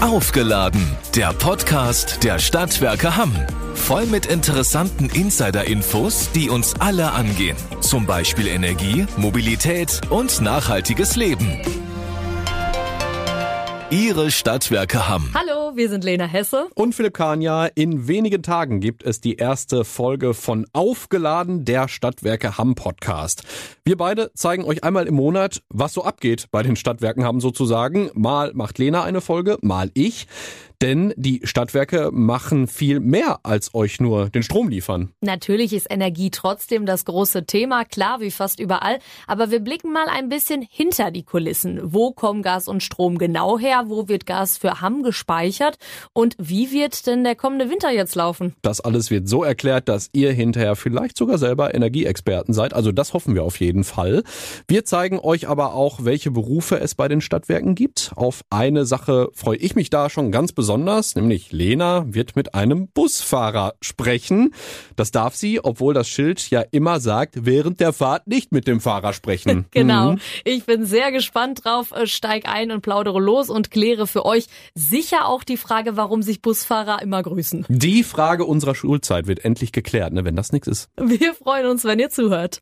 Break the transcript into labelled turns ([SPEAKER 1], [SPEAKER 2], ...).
[SPEAKER 1] Aufgeladen, der Podcast der Stadtwerke Hamm. Voll mit interessanten Insider-Infos, die uns alle angehen. Zum Beispiel Energie, Mobilität und nachhaltiges Leben. Ihre Stadtwerke Hamm.
[SPEAKER 2] Hallo, wir sind Lena Hesse.
[SPEAKER 3] Und Philipp Kania. In wenigen Tagen gibt es die erste Folge von Aufgeladen, der Stadtwerke Hamm Podcast. Wir beide zeigen euch einmal im Monat, was so abgeht bei den Stadtwerken Hamm sozusagen. Mal macht Lena eine Folge, mal ich. Denn die Stadtwerke machen viel mehr als euch nur den Strom liefern.
[SPEAKER 2] Natürlich ist Energie trotzdem das große Thema, klar wie fast überall. Aber wir blicken mal ein bisschen hinter die Kulissen. Wo kommen Gas und Strom genau her? Wo wird Gas für Hamm gespeichert? Und wie wird denn der kommende Winter jetzt laufen?
[SPEAKER 3] Das alles wird so erklärt, dass ihr hinterher vielleicht sogar selber Energieexperten seid. Also das hoffen wir auf jeden Fall. Wir zeigen euch aber auch, welche Berufe es bei den Stadtwerken gibt. Auf eine Sache freue ich mich da schon ganz besonders besonders, nämlich Lena wird mit einem Busfahrer sprechen. Das darf sie, obwohl das Schild ja immer sagt, während der Fahrt nicht mit dem Fahrer sprechen.
[SPEAKER 2] genau. Mhm. Ich bin sehr gespannt drauf. Äh, steig ein und plaudere los und kläre für euch sicher auch die Frage, warum sich Busfahrer immer grüßen.
[SPEAKER 3] Die Frage unserer Schulzeit wird endlich geklärt, ne, wenn das nichts ist.
[SPEAKER 2] Wir freuen uns, wenn ihr zuhört.